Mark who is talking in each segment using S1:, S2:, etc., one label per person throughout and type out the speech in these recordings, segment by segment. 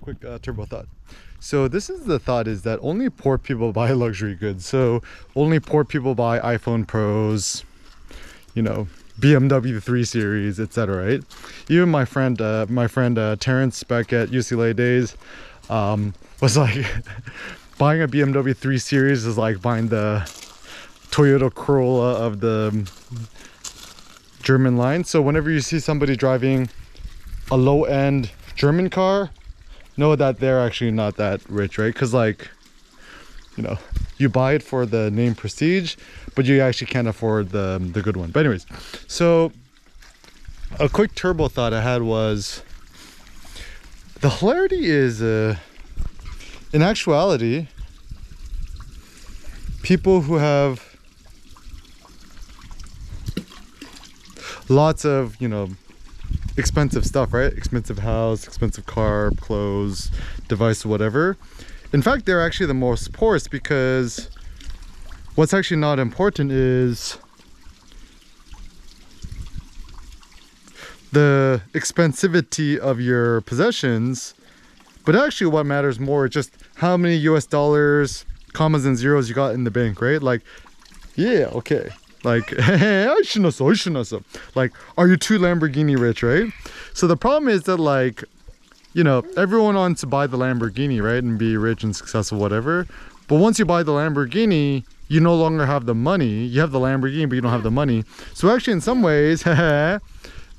S1: quick uh, turbo thought. So this is the thought is that only poor people buy luxury goods. So only poor people buy iphone pros you know bmw 3 series etc right? Even my friend uh, my friend uh, terrence back at ucla days um, was like buying a bmw 3 series is like buying the toyota corolla of the german line. So whenever you see somebody driving a low-end German car, know that they're actually not that rich, right? Because like, you know, you buy it for the name prestige, but you actually can't afford the the good one. But anyways, so a quick turbo thought I had was the hilarity is uh, in actuality people who have lots of you know expensive stuff, right? Expensive house, expensive car, clothes, device, whatever. In fact, they're actually the most poorest because what's actually not important is the expensivity of your possessions. But actually what matters more is just how many US dollars, commas and zeros you got in the bank, right? Like, yeah, okay. Like, hehe shouldn't so like, are you too Lamborghini rich, right? So the problem is that like, you know, everyone wants to buy the Lamborghini, right? And be rich and successful, whatever. But once you buy the Lamborghini, you no longer have the money. You have the Lamborghini, but you don't have the money. So actually, in some ways, the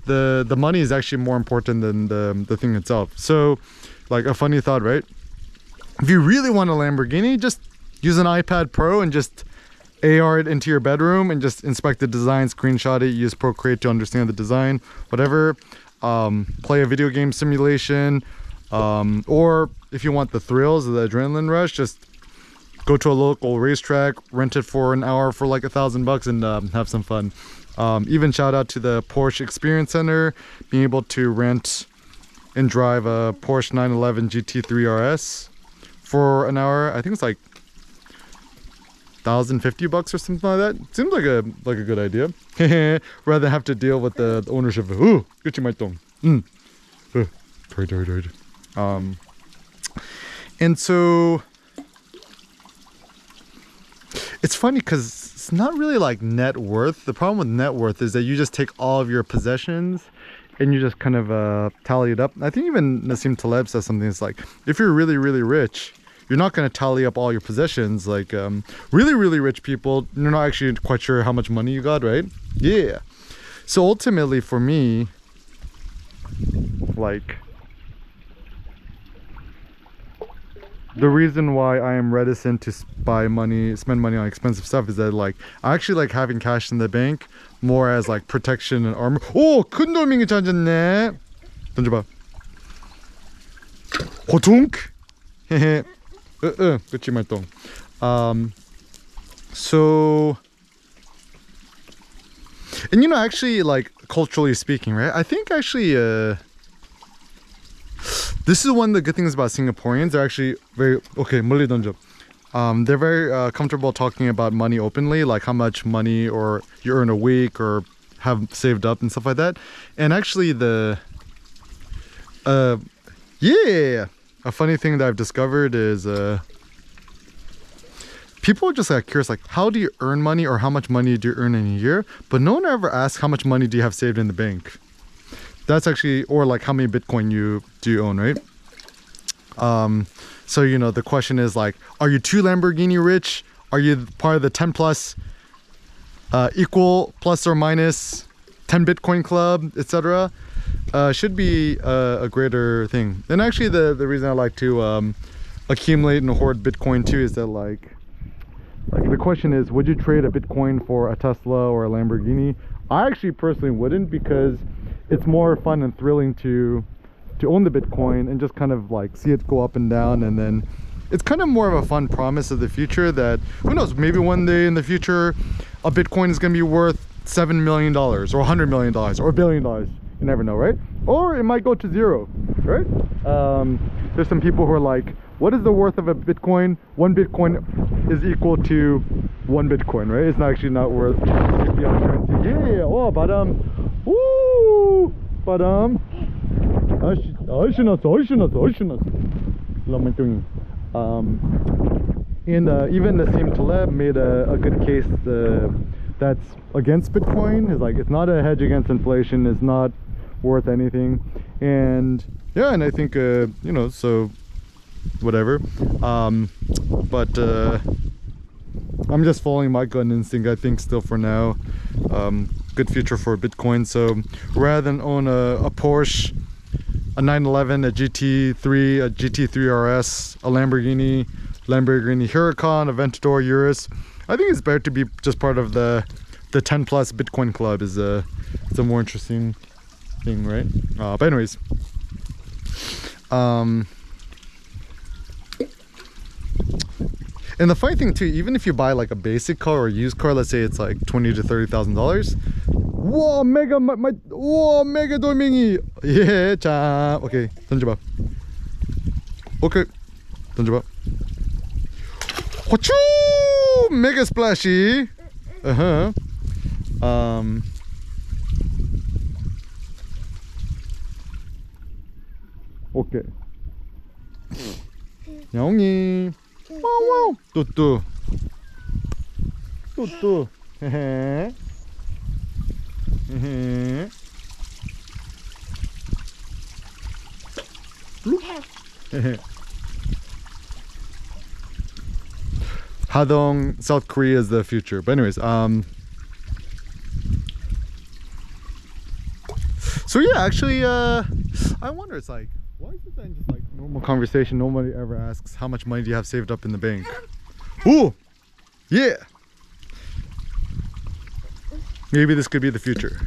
S1: the money is actually more important than the the thing itself. So, like a funny thought, right? If you really want a Lamborghini, just use an iPad Pro and just AR it into your bedroom and just inspect the design, screenshot it, use Procreate to understand the design, whatever. Um, play a video game simulation, um, or if you want the thrills, the adrenaline rush, just go to a local racetrack, rent it for an hour for like a thousand bucks, and um, have some fun. Um, even shout out to the Porsche Experience Center, being able to rent and drive a Porsche 911 GT3 RS for an hour. I think it's like thousand fifty bucks or something like that. Seems like a like a good idea. Rather have to deal with the, the ownership. Of ooh, get you my tongue. Mm. Um, and so it's funny because it's not really like net worth. The problem with net worth is that you just take all of your possessions and you just kind of uh, tally it up. I think even Nassim Taleb says something It's like, if you're really, really rich, you're not going to tally up all your possessions like um, really really rich people you're not actually quite sure how much money you got right yeah so ultimately for me like the reason why I am reticent to buy money, spend money on expensive stuff is that like I actually like having cash in the bank more as like protection and armor. 오, 큰 돌멩이 찾았네. 던져봐. 호퉁. 헤헤. uh, uh, my tongue. Um, so, and you know, actually, like culturally speaking, right? I think actually, uh, this is one of the good things about Singaporeans. They're actually very okay. Mulli. Um, they're very uh, comfortable talking about money openly, like how much money or you earn a week or have saved up and stuff like that. And actually, the uh, yeah a funny thing that I've discovered is uh, people are just like curious, like how do you earn money or how much money do you earn in a year? But no one ever asks how much money do you have saved in the bank. That's actually, or like how many Bitcoin you do you own, right? Um, so you know the question is like, are you too Lamborghini rich? Are you part of the 10 plus uh, equal plus or minus 10 Bitcoin club, etc.? Uh, should be a, a, greater thing. And actually, the the reason I like to um, accumulate and hoard Bitcoin too is that like like the question is, would you trade a Bitcoin for a Tesla or a Lamborghini? I actually personally wouldn't because it's more fun and thrilling to to own the Bitcoin and just kind of like see it go up and down and then it's kind of more of a fun promise of the future that who knows maybe one day in the future a Bitcoin is going to be worth seven million dollars or a hundred million dollars or a billion dollars you never know right? Or it might go to zero right? Um, there's some people who are like what is the worth of a bitcoin? One bitcoin is equal to one bitcoin right? It's not actually not worth the other currency. Yeah, yeah oh but um woo, but um um, and uh, even Nassim Taleb made a, a good case uh, that's against Bitcoin. It's like it's not a hedge against inflation. It's not worth anything. And yeah, and I think uh, you know so whatever. Um, but uh, I'm just following my gut instinct. I think still for now, um, good future for Bitcoin. So rather than own a, a Porsche, a 911, a GT3, a GT3 RS, a Lamborghini, Lamborghini Huracan, a Aventador Urus, I think it's better to be just part of the the 10 plus Bitcoin club. Is a it's a more interesting thing, right? Uh, but anyways, um. And the funny thing too, even if you buy like a basic car or a used car, let's say it's like twenty to thirty thousand dollars. Whoa, mega my, my whoa, mega 돌멩이. 예, 자, 오케이 던져봐. 오케이 던져봐. 호추, mega splashy. Uh huh. Um. 오케이. 영이. 와우 뚜뚜 뚜뚜 헤헤 헤헤 룩 헤헤 Hadong, South Korea is the future. But anyways, um So yeah, actually uh I wonder it's like why is it then just like normal conversation nobody ever asks how much money do you have saved up in the bank? Ooh! Yeah! Maybe this could be the future.